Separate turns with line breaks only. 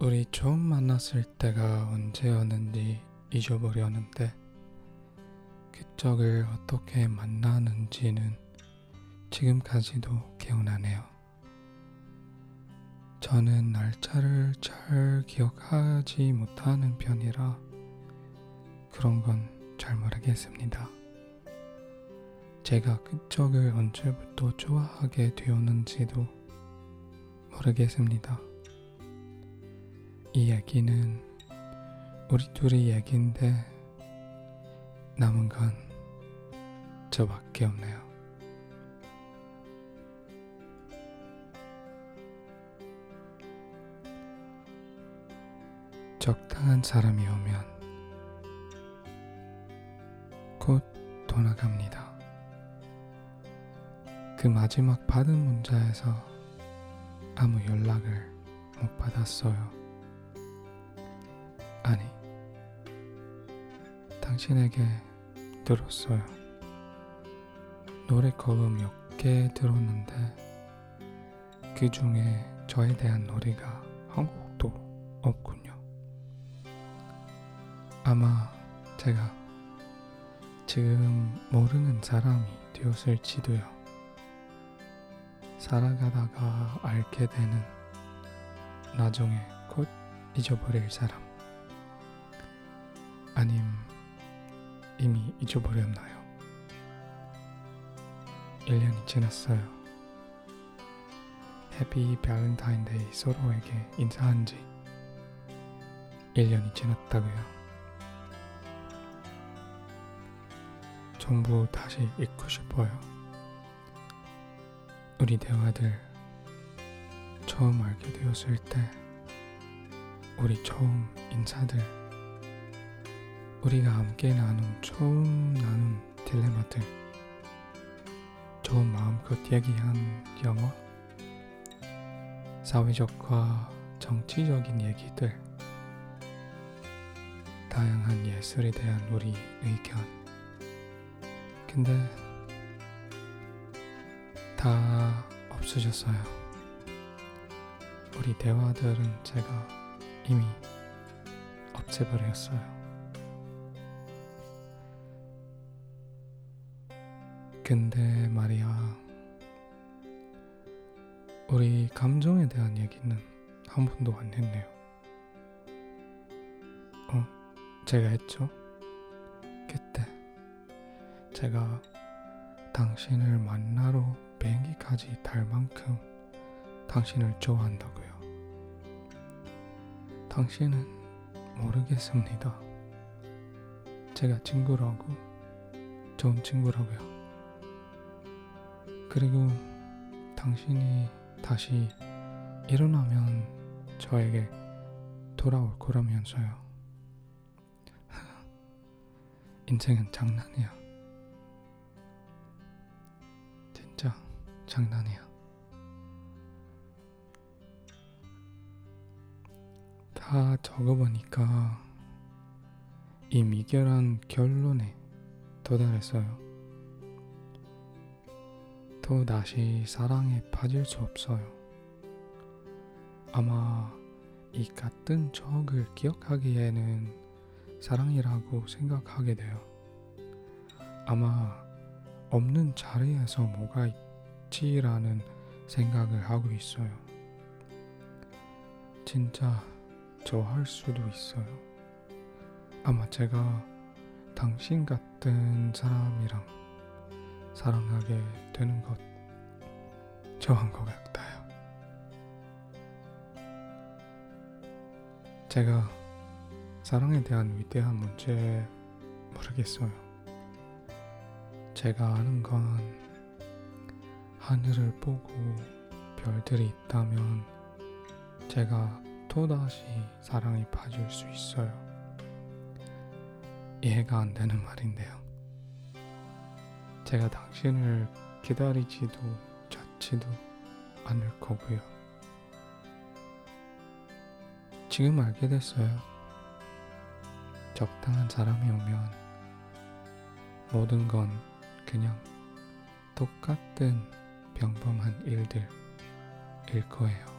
우리 처음 만났을 때가 언제였는지 잊어버렸는데 그쪽을 어떻게 만나는지는 지금까지도 기억나네요. 저는 날짜를 잘 기억하지 못하는 편이라 그런 건 잘 모르겠습니다. 제가 그쪽을 언제부터 좋아하게 되었는지도 모르겠습니다. 이 얘기는 우리 둘이 얘기인데 남은 건 저밖에 없네요. 적당한 사람이 오면 곧 떠나갑니다. 그 마지막 받은 문자에서 아무 연락을 못 받았어요. 아니, 당신에게 들었어요. 노래 거음 몇개 들었는데 그 중에 저에 대한 노래가 한 곡도 없군요. 아마 제가 지금 모르는 사람이 되었을지도요. 살아가다가 알게 되는 나중에 곧 잊어버릴 사람. 아님 이미 잊어버렸나요? 1년이 지났어요. Happy Valentine's Day 서로에게 인사한 지 1년이 지났다고요. 전부 다시 읽고 싶어요. 우리 대화들 처음 알게 되었을 때 우리 처음 인사들 우리가 함께 나눈 처음 나눈 딜레마들 처음 마음껏 얘기한 영화 사회적과 정치적인 얘기들 다양한 예술에 대한 우리 의견. 근데 다 없어졌어요. 우리 대화들은 제가 이미 없애버렸어요 근데 말이야, 우리 감정에 대한 얘기는 한 번도 안 했네요. 어, 제가 했죠? 그때 제가 당신을 만나러 비행기까지 탈 만큼 당신을 좋아한다고요. 당신은 모르겠습니다. 제가 친구라고, 좋은 친구라고요. 그리고 당신이 다시 일어나면 저에게 돌아올 거라면서요. 인생은 장난이야. 진짜 장난이야. 다 적어보니까 이 미결한 결론에 도달했어요. 또 다시 사랑에 빠질 수 없어요. 아마 이 같은 적을 기억하기에는 사랑이라고 생각하게 돼요. 아마 없는 자리에서 뭐가 있지라는 생각을 하고 있어요. 진짜 좋아할 수도 있어요. 아마 제가 당신 같은 사람이랑 사랑하게 되는 것 저한 것 같아요. 제가 사랑에 대한 위대한 문제 모르겠어요. 제가 아는 건 하늘을 보고 별들이 있다면 제가 또다시 사랑에 빠질 수 있어요. 이해가 안 되는 말인데요. 제가 당신을 기다리지도 찾지도 않을 거고요. 지금 알게 됐어요. 적당한 사람이 오면 모든 건 그냥 똑같은 평범한 일들일 거예요.